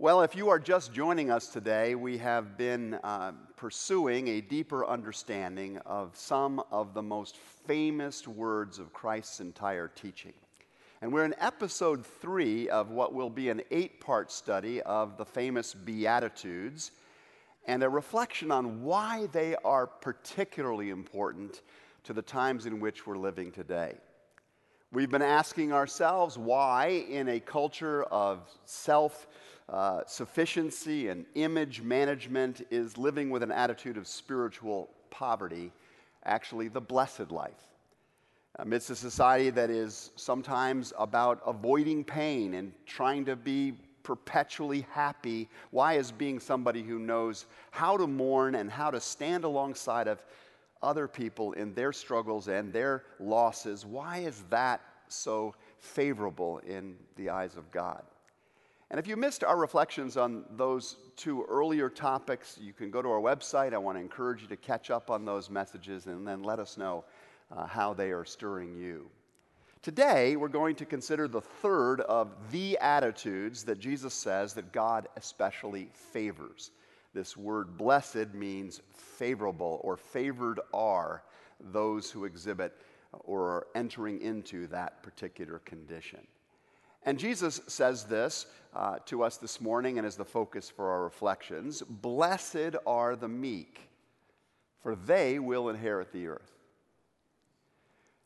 Well, if you are just joining us today, we have been uh, pursuing a deeper understanding of some of the most famous words of Christ's entire teaching. And we're in episode three of what will be an eight part study of the famous Beatitudes and a reflection on why they are particularly important to the times in which we're living today. We've been asking ourselves why, in a culture of self uh, sufficiency and image management, is living with an attitude of spiritual poverty actually the blessed life? Amidst a society that is sometimes about avoiding pain and trying to be perpetually happy, why is being somebody who knows how to mourn and how to stand alongside of other people in their struggles and their losses, why is that so favorable in the eyes of God? And if you missed our reflections on those two earlier topics, you can go to our website. I want to encourage you to catch up on those messages and then let us know uh, how they are stirring you. Today, we're going to consider the third of the attitudes that Jesus says that God especially favors. This word blessed means favorable or favored are those who exhibit or are entering into that particular condition. And Jesus says this uh, to us this morning and as the focus for our reflections Blessed are the meek, for they will inherit the earth.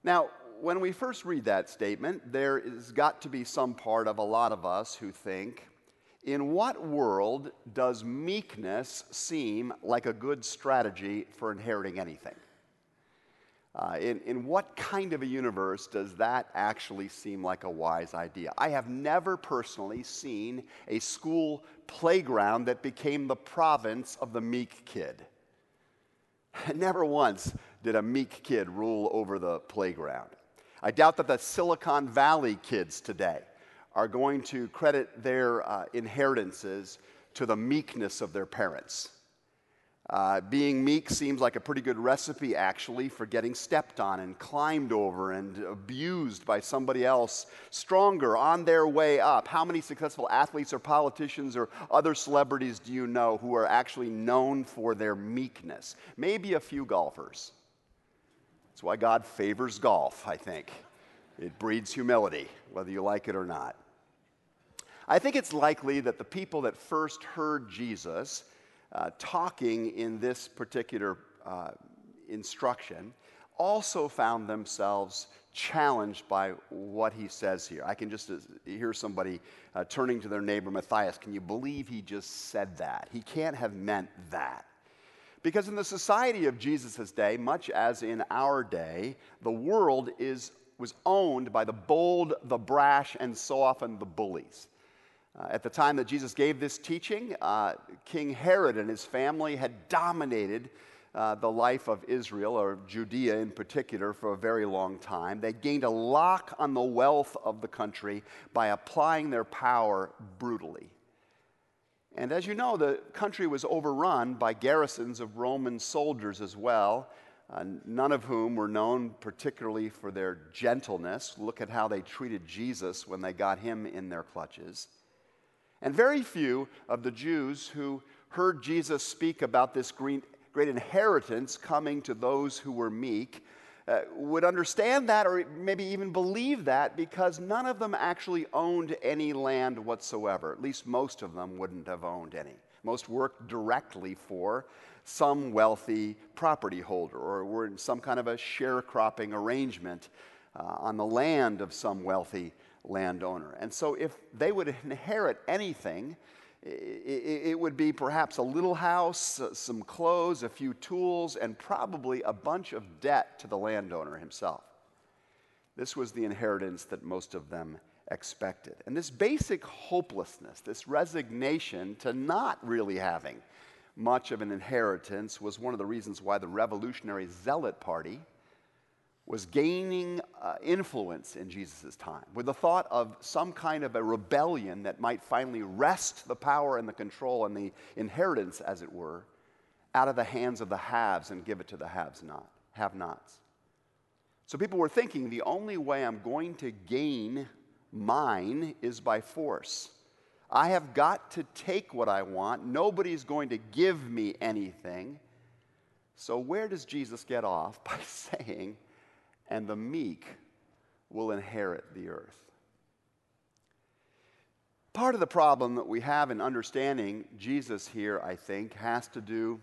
Now, when we first read that statement, there has got to be some part of a lot of us who think, in what world does meekness seem like a good strategy for inheriting anything? Uh, in, in what kind of a universe does that actually seem like a wise idea? I have never personally seen a school playground that became the province of the meek kid. Never once did a meek kid rule over the playground. I doubt that the Silicon Valley kids today are going to credit their uh, inheritances to the meekness of their parents. Uh, being meek seems like a pretty good recipe, actually, for getting stepped on and climbed over and abused by somebody else stronger on their way up. How many successful athletes or politicians or other celebrities do you know who are actually known for their meekness? Maybe a few golfers. That's why God favors golf, I think. It breeds humility, whether you like it or not. I think it's likely that the people that first heard Jesus uh, talking in this particular uh, instruction also found themselves challenged by what he says here. I can just uh, hear somebody uh, turning to their neighbor, Matthias, can you believe he just said that? He can't have meant that. Because in the society of Jesus' day, much as in our day, the world is, was owned by the bold, the brash, and so often the bullies. Uh, at the time that Jesus gave this teaching, uh, King Herod and his family had dominated uh, the life of Israel, or Judea in particular, for a very long time. They gained a lock on the wealth of the country by applying their power brutally. And as you know, the country was overrun by garrisons of Roman soldiers as well, uh, none of whom were known particularly for their gentleness. Look at how they treated Jesus when they got him in their clutches. And very few of the Jews who heard Jesus speak about this great, inheritance coming to those who were meek uh, would understand that or maybe even believe that because none of them actually owned any land whatsoever. At least most of them wouldn't have owned any. Most worked directly for some wealthy property holder or were in some kind of a sharecropping arrangement uh, on the land of some wealthy landowner. And so if they would inherit anything, it would be perhaps a little house, uh, some clothes, a few tools, and probably a bunch of debt to the landowner himself. This was the inheritance that most of them expected. And this basic hopelessness, this resignation to not really having much of an inheritance, was one of the reasons why the Revolutionary Zealot Party was gaining uh, influence in Jesus' time with the thought of some kind of a rebellion that might finally wrest the power and the control and the inheritance, as it were, out of the hands of the haves and give it to the haves not, have nots. So people were thinking the only way I'm going to gain mine is by force. I have got to take what I want. Nobody's going to give me anything. So, where does Jesus get off? By saying, and the meek will inherit the earth. Part of the problem that we have in understanding Jesus here, I think, has to do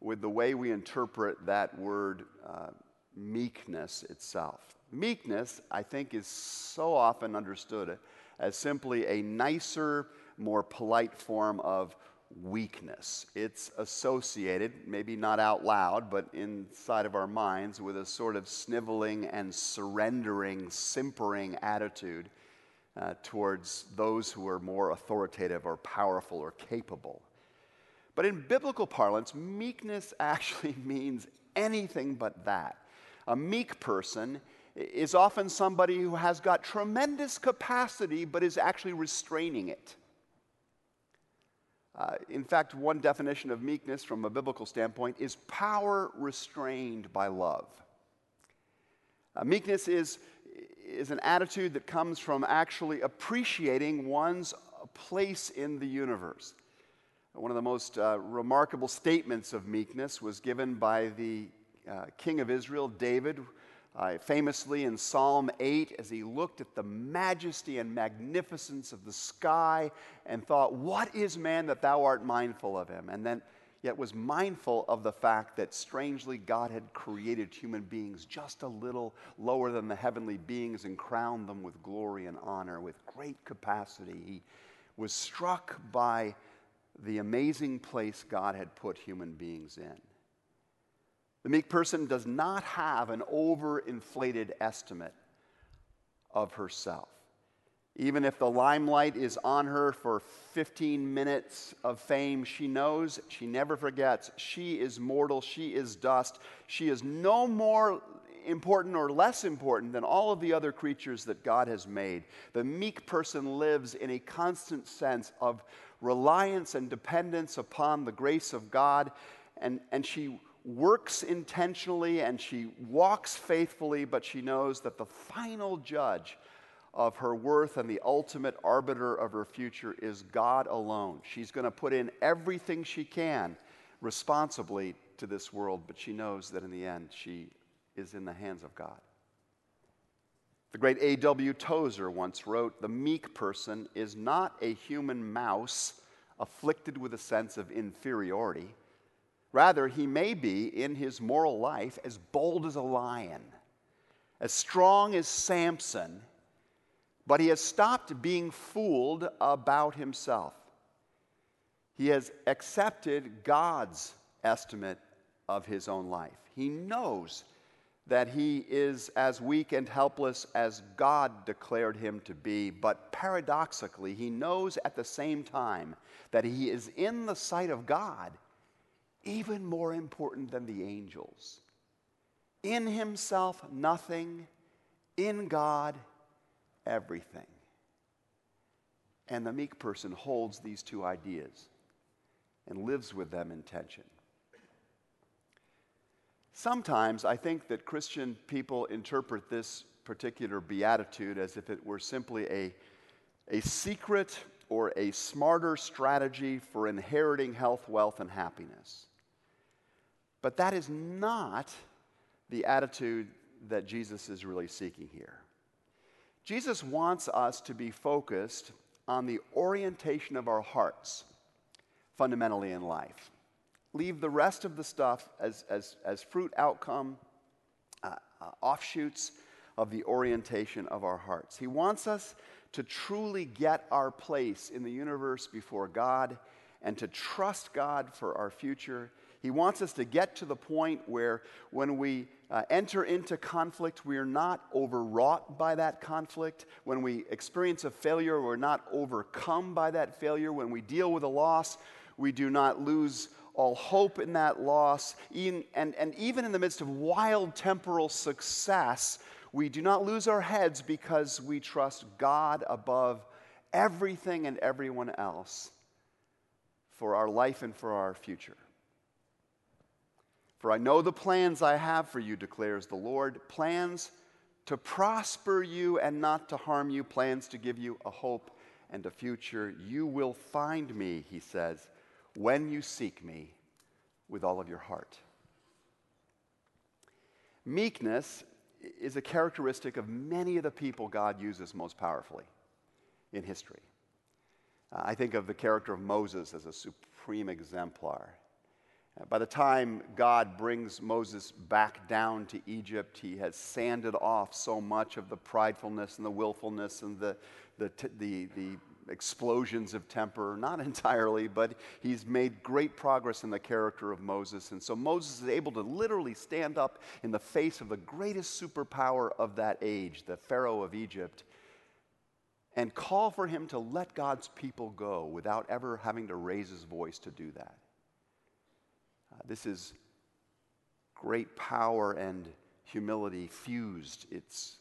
with the way we interpret that word uh, meekness itself. Meekness, I think, is so often understood as simply a nicer, more polite form of weakness. It's associated, maybe not out loud, but inside of our minds, with a sort of sniveling and surrendering, simpering attitude uh, towards those who are more authoritative or powerful or capable. But in biblical parlance, meekness actually means anything but that. A meek person is often somebody who has got tremendous capacity but is actually restraining it. Uh, in fact, one definition of meekness from a biblical standpoint is power restrained by love. Uh, meekness is, is an attitude that comes from actually appreciating one's place in the universe. One of the most uh, remarkable statements of meekness was given by the uh, king of Israel, David, uh, famously in Psalm 8, as he looked at the majesty and magnificence of the sky and thought, What is man that thou art mindful of him? And then, yet, was mindful of the fact that strangely God had created human beings just a little lower than the heavenly beings and crowned them with glory and honor, with great capacity. He was struck by the amazing place God had put human beings in. The meek person does not have an overinflated estimate of herself. Even if the limelight is on her for 15 minutes of fame, she knows, she never forgets, she is mortal, she is dust. She is no more important or less important than all of the other creatures that God has made. The meek person lives in a constant sense of reliance and dependence upon the grace of God, and, and she works intentionally and she walks faithfully, but she knows that the final judge of her worth and the ultimate arbiter of her future is God alone. She's going to put in everything she can responsibly to this world, but she knows that in the end she is in the hands of God. The great A.W. Tozer once wrote The meek person is not a human mouse afflicted with a sense of inferiority Rather, he may be in his moral life as bold as a lion, as strong as Samson, but he has stopped being fooled about himself. He has accepted God's estimate of his own life. He knows that he is as weak and helpless as God declared him to be, but paradoxically, he knows at the same time that he is in the sight of God even more important than the angels. In himself, nothing. In God, everything. And the meek person holds these two ideas and lives with them in tension. Sometimes I think that Christian people interpret this particular beatitude as if it were simply a, a secret or a smarter strategy for inheriting health, wealth, and happiness. But that is not the attitude that Jesus is really seeking here. Jesus wants us to be focused on the orientation of our hearts fundamentally in life. Leave the rest of the stuff as, as, as fruit outcome, uh, uh, offshoots of the orientation of our hearts. He wants us to truly get our place in the universe before God and to trust God for our future he wants us to get to the point where when we uh, enter into conflict, we are not overwrought by that conflict. When we experience a failure, we're not overcome by that failure. When we deal with a loss, we do not lose all hope in that loss. Even, and, and even in the midst of wild temporal success, we do not lose our heads because we trust God above everything and everyone else for our life and for our future. For I know the plans I have for you, declares the Lord plans to prosper you and not to harm you, plans to give you a hope and a future. You will find me, he says, when you seek me with all of your heart. Meekness is a characteristic of many of the people God uses most powerfully in history. I think of the character of Moses as a supreme exemplar. By the time God brings Moses back down to Egypt, he has sanded off so much of the pridefulness and the willfulness and the, the, the, the explosions of temper. Not entirely, but he's made great progress in the character of Moses. And so Moses is able to literally stand up in the face of the greatest superpower of that age, the Pharaoh of Egypt, and call for him to let God's people go without ever having to raise his voice to do that. This is great power and humility fused. It's,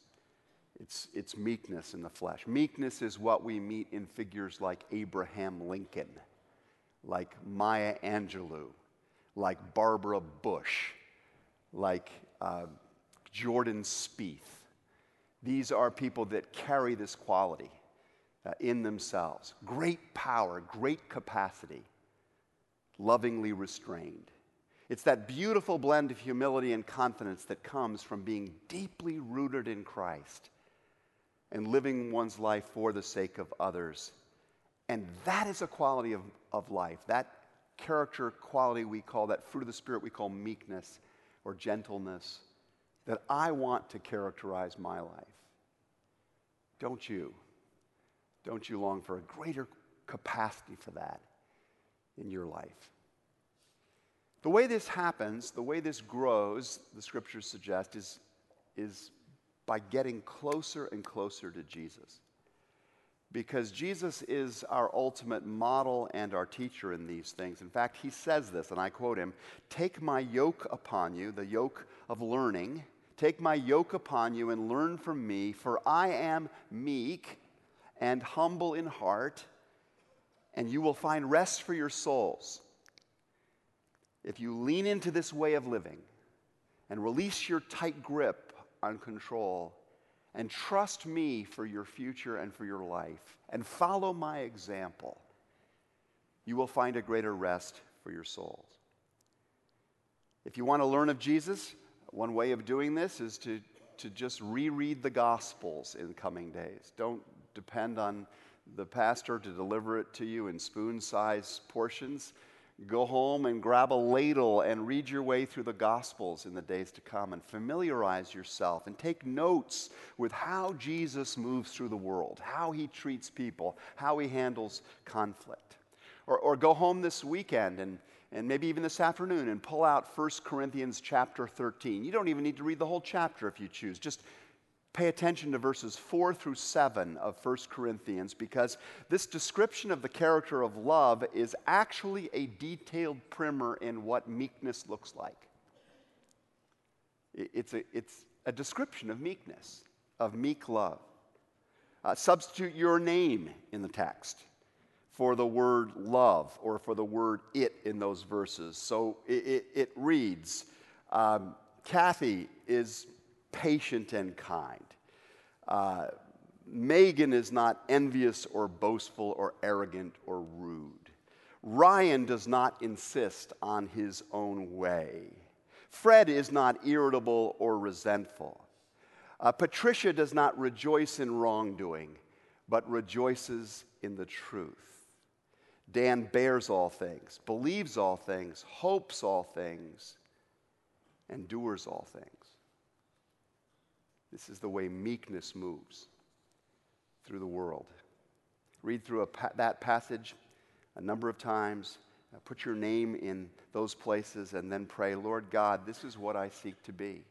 it's, it's meekness in the flesh. Meekness is what we meet in figures like Abraham Lincoln, like Maya Angelou, like Barbara Bush, like uh, Jordan Spieth. These are people that carry this quality uh, in themselves. Great power, great capacity, lovingly restrained. It's that beautiful blend of humility and confidence that comes from being deeply rooted in Christ and living one's life for the sake of others. And that is a quality of, of life. That character quality we call, that fruit of the Spirit we call meekness or gentleness, that I want to characterize my life. Don't you? Don't you long for a greater capacity for that in your life? The way this happens, the way this grows, the scriptures suggest, is, is by getting closer and closer to Jesus. Because Jesus is our ultimate model and our teacher in these things. In fact, he says this, and I quote him Take my yoke upon you, the yoke of learning. Take my yoke upon you and learn from me, for I am meek and humble in heart, and you will find rest for your souls. If you lean into this way of living and release your tight grip on control and trust me for your future and for your life and follow my example, you will find a greater rest for your souls. If you want to learn of Jesus, one way of doing this is to, to just reread the Gospels in coming days. Don't depend on the pastor to deliver it to you in spoon sized portions. Go home and grab a ladle and read your way through the Gospels in the days to come and familiarize yourself and take notes with how Jesus moves through the world, how he treats people, how he handles conflict. Or, or go home this weekend and, and maybe even this afternoon and pull out 1 Corinthians chapter 13. You don't even need to read the whole chapter if you choose. Just pay attention to verses 4 through 7 of 1 Corinthians because this description of the character of love is actually a detailed primer in what meekness looks like. It's a, it's a description of meekness, of meek love. Uh, substitute your name in the text for the word love or for the word it in those verses. So it, it, it reads um, Kathy is patient and kind. Uh, Megan is not envious or boastful or arrogant or rude. Ryan does not insist on his own way. Fred is not irritable or resentful. Uh, Patricia does not rejoice in wrongdoing, but rejoices in the truth. Dan bears all things, believes all things, hopes all things, endures all things. This is the way meekness moves through the world. Read through pa- that passage a number of times, put your name in those places, and then pray, Lord God, this is what I seek to be.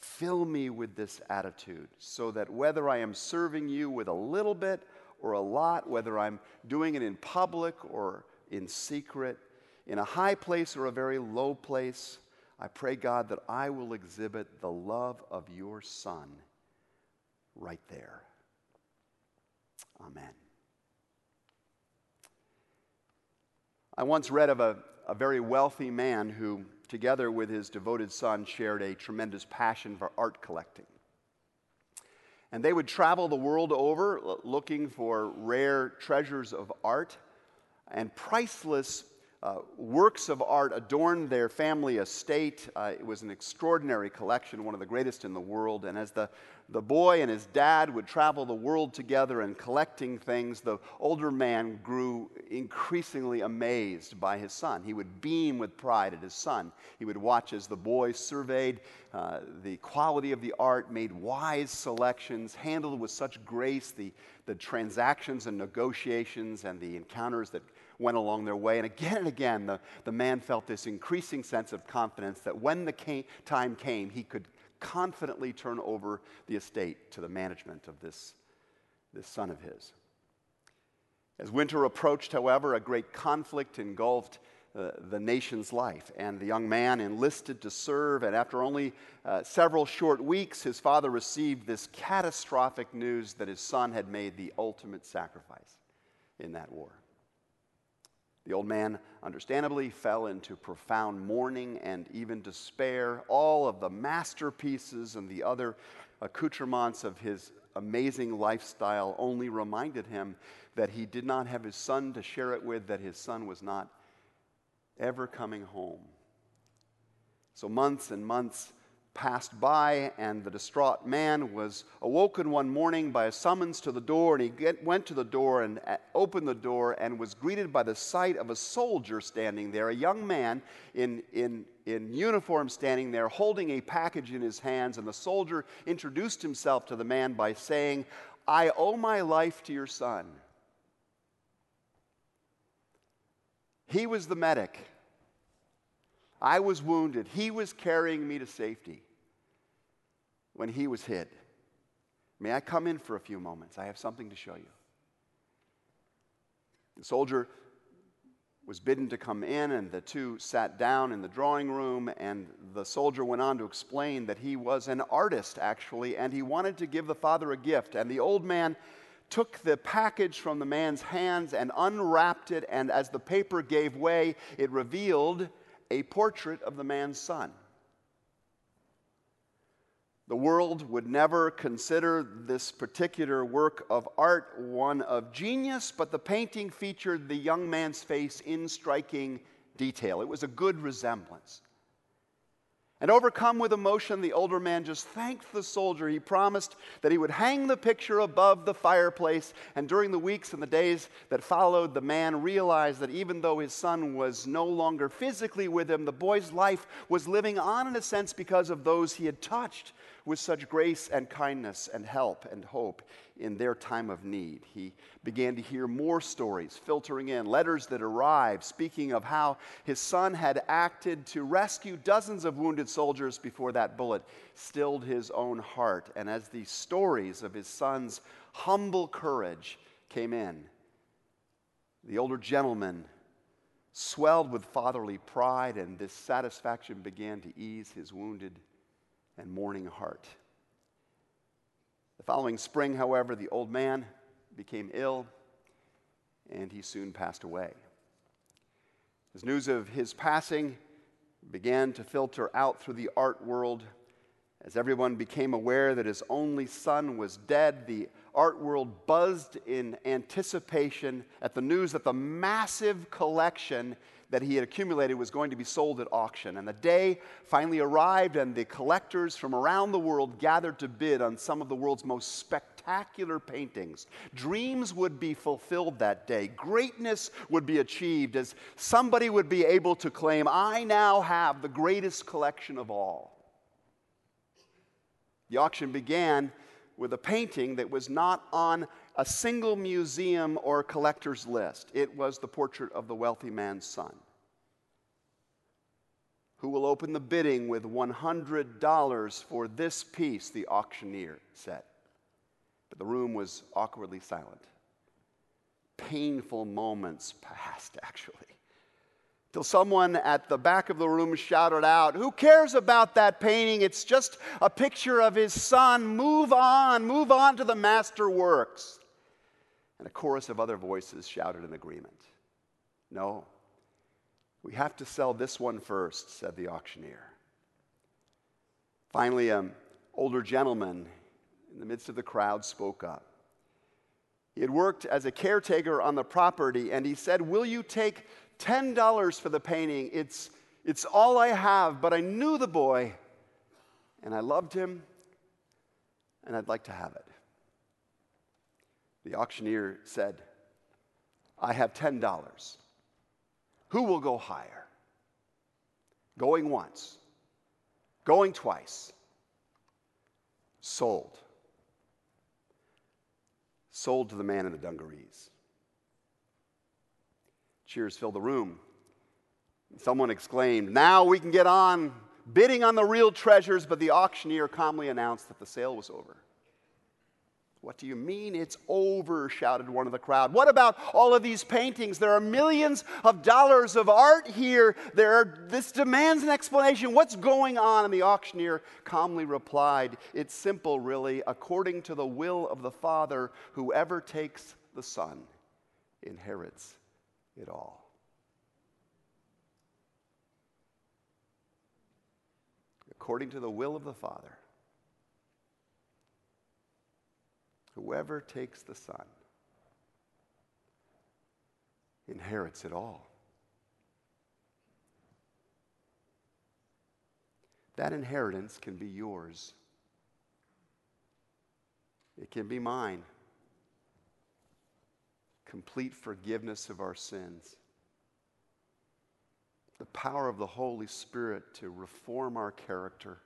Fill me with this attitude so that whether I am serving you with a little bit or a lot, whether I'm doing it in public or in secret, in a high place or a very low place, I pray, God, that I will exhibit the love of your Son right there. Amen. I once read of a, a very wealthy man who, together with his devoted son, shared a tremendous passion for art collecting. And they would travel the world over looking for rare treasures of art and priceless uh, works of art adorned their family estate. Uh, it was an extraordinary collection, one of the greatest in the world. And as the, the boy and his dad would travel the world together and collecting things, the older man grew increasingly amazed by his son. He would beam with pride at his son. He would watch as the boy surveyed uh, the quality of the art, made wise selections, handled with such grace the, the transactions and negotiations and the encounters that went along their way. And again and again, the, the man felt this increasing sense of confidence that when the came, time came, he could confidently turn over the estate to the management of this, this son of his. As winter approached, however, a great conflict engulfed uh, the nation's life. And the young man enlisted to serve, and after only uh, several short weeks, his father received this catastrophic news that his son had made the ultimate sacrifice in that war. The old man, understandably, fell into profound mourning and even despair. All of the masterpieces and the other accoutrements of his amazing lifestyle only reminded him that he did not have his son to share it with, that his son was not ever coming home. So, months and months passed by, and the distraught man was awoken one morning by a summons to the door, and he get, went to the door and uh, opened the door and was greeted by the sight of a soldier standing there, a young man in, in, in uniform standing there, holding a package in his hands. And the soldier introduced himself to the man by saying, I owe my life to your son. He was the medic. I was wounded. He was carrying me to safety when he was hid. May I come in for a few moments? I have something to show you. The soldier was bidden to come in, and the two sat down in the drawing room. And the soldier went on to explain that he was an artist, actually, and he wanted to give the father a gift. And the old man took the package from the man's hands and unwrapped it, and as the paper gave way, it revealed a portrait of the man's son. The world would never consider this particular work of art one of genius, but the painting featured the young man's face in striking detail. It was a good resemblance. And overcome with emotion, the older man just thanked the soldier. He promised that he would hang the picture above the fireplace. And during the weeks and the days that followed, the man realized that even though his son was no longer physically with him, the boy's life was living on in a sense because of those he had touched with such grace and kindness and help and hope in their time of need. He began to hear more stories filtering in, letters that arrived, speaking of how his son had acted to rescue dozens of wounded soldiers before that bullet stilled his own heart. And as the stories of his son's humble courage came in, the older gentleman swelled with fatherly pride, and this satisfaction began to ease his wounded and mourning heart. The following spring, however, the old man became ill and he soon passed away. As news of his passing began to filter out through the art world, as everyone became aware that his only son was dead, the art world buzzed in anticipation at the news that the massive collection that he had accumulated was going to be sold at auction. And the day finally arrived, and the collectors from around the world gathered to bid on some of the world's most spectacular paintings. Dreams would be fulfilled that day, greatness would be achieved as somebody would be able to claim, I now have the greatest collection of all. The auction began with a painting that was not on a single museum or collector's list. It was the portrait of the wealthy man's son. Who will open the bidding with $100 for this piece? The auctioneer said. But the room was awkwardly silent. Painful moments passed, actually till someone at the back of the room shouted out, Who cares about that painting? It's just a picture of his son. Move on, move on to the masterworks. And a chorus of other voices shouted in agreement. No, we have to sell this one first, said the auctioneer. Finally, an older gentleman in the midst of the crowd, spoke up. He had worked as a caretaker on the property, and he said, Will you take $10 for the painting? It's, it's all I have, but I knew the boy, and I loved him, and I'd like to have it. The auctioneer said, I have $10. Who will go higher? Going once, going twice, sold. Sold to the man in the dungarees. Cheers filled the room. Someone exclaimed, Now we can get on bidding on the real treasures, but the auctioneer calmly announced that the sale was over. What do you mean it's over? shouted one of the crowd. What about all of these paintings? There are millions of dollars of art here. There are, this demands an explanation. What's going on? And the auctioneer calmly replied, It's simple, really. According to the will of the Father, whoever takes the Son inherits it all. According to the will of the Father, Whoever takes the Son inherits it all. That inheritance can be yours. It can be mine. Complete forgiveness of our sins. The power of the Holy Spirit to reform our character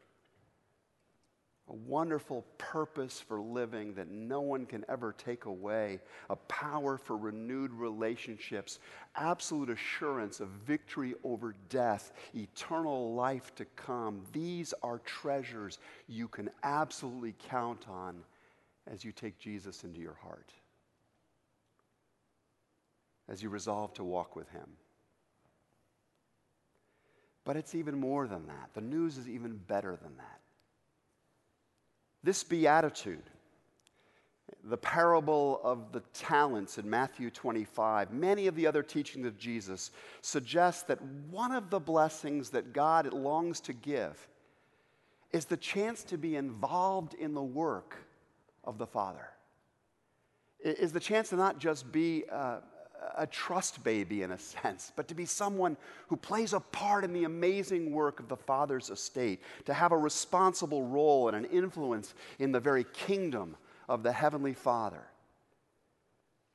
a wonderful purpose for living that no one can ever take away, a power for renewed relationships, absolute assurance of victory over death, eternal life to come. These are treasures you can absolutely count on as you take Jesus into your heart, as you resolve to walk with Him. But it's even more than that. The news is even better than that. This beatitude, the parable of the talents in Matthew 25, many of the other teachings of Jesus suggest that one of the blessings that God longs to give is the chance to be involved in the work of the Father. Is the chance to not just be uh, a trust baby in a sense, but to be someone who plays a part in the amazing work of the Father's estate, to have a responsible role and an influence in the very kingdom of the Heavenly Father.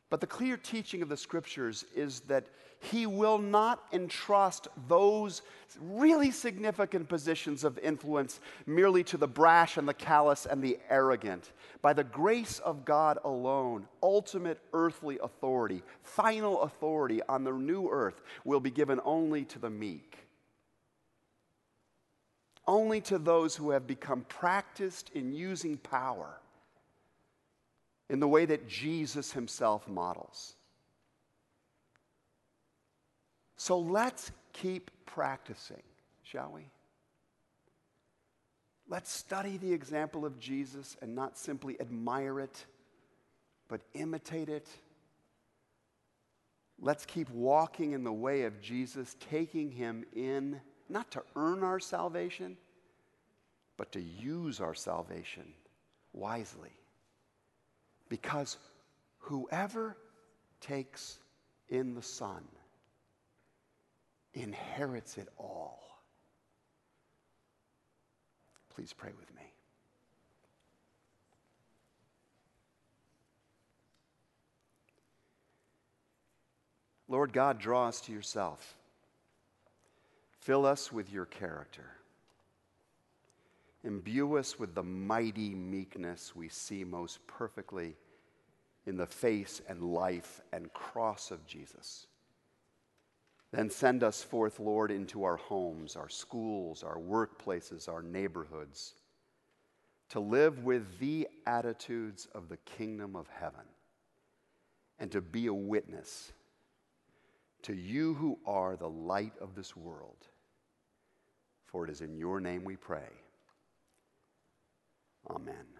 But the clear teaching of the scriptures is that he will not entrust those really significant positions of influence merely to the brash and the callous and the arrogant. By the grace of God alone, ultimate earthly authority, final authority on the new earth will be given only to the meek. Only to those who have become practiced in using power in the way that Jesus himself models. So let's keep practicing, shall we? Let's study the example of Jesus and not simply admire it, but imitate it. Let's keep walking in the way of Jesus, taking him in, not to earn our salvation, but to use our salvation wisely. Because whoever takes in the Son inherits it all. Please pray with me. Lord God, draw us to yourself. Fill us with your character. Imbue us with the mighty meekness we see most perfectly in the face and life and cross of Jesus. Then send us forth, Lord, into our homes, our schools, our workplaces, our neighborhoods, to live with the attitudes of the kingdom of heaven and to be a witness to you who are the light of this world. For it is in your name we pray. Amen.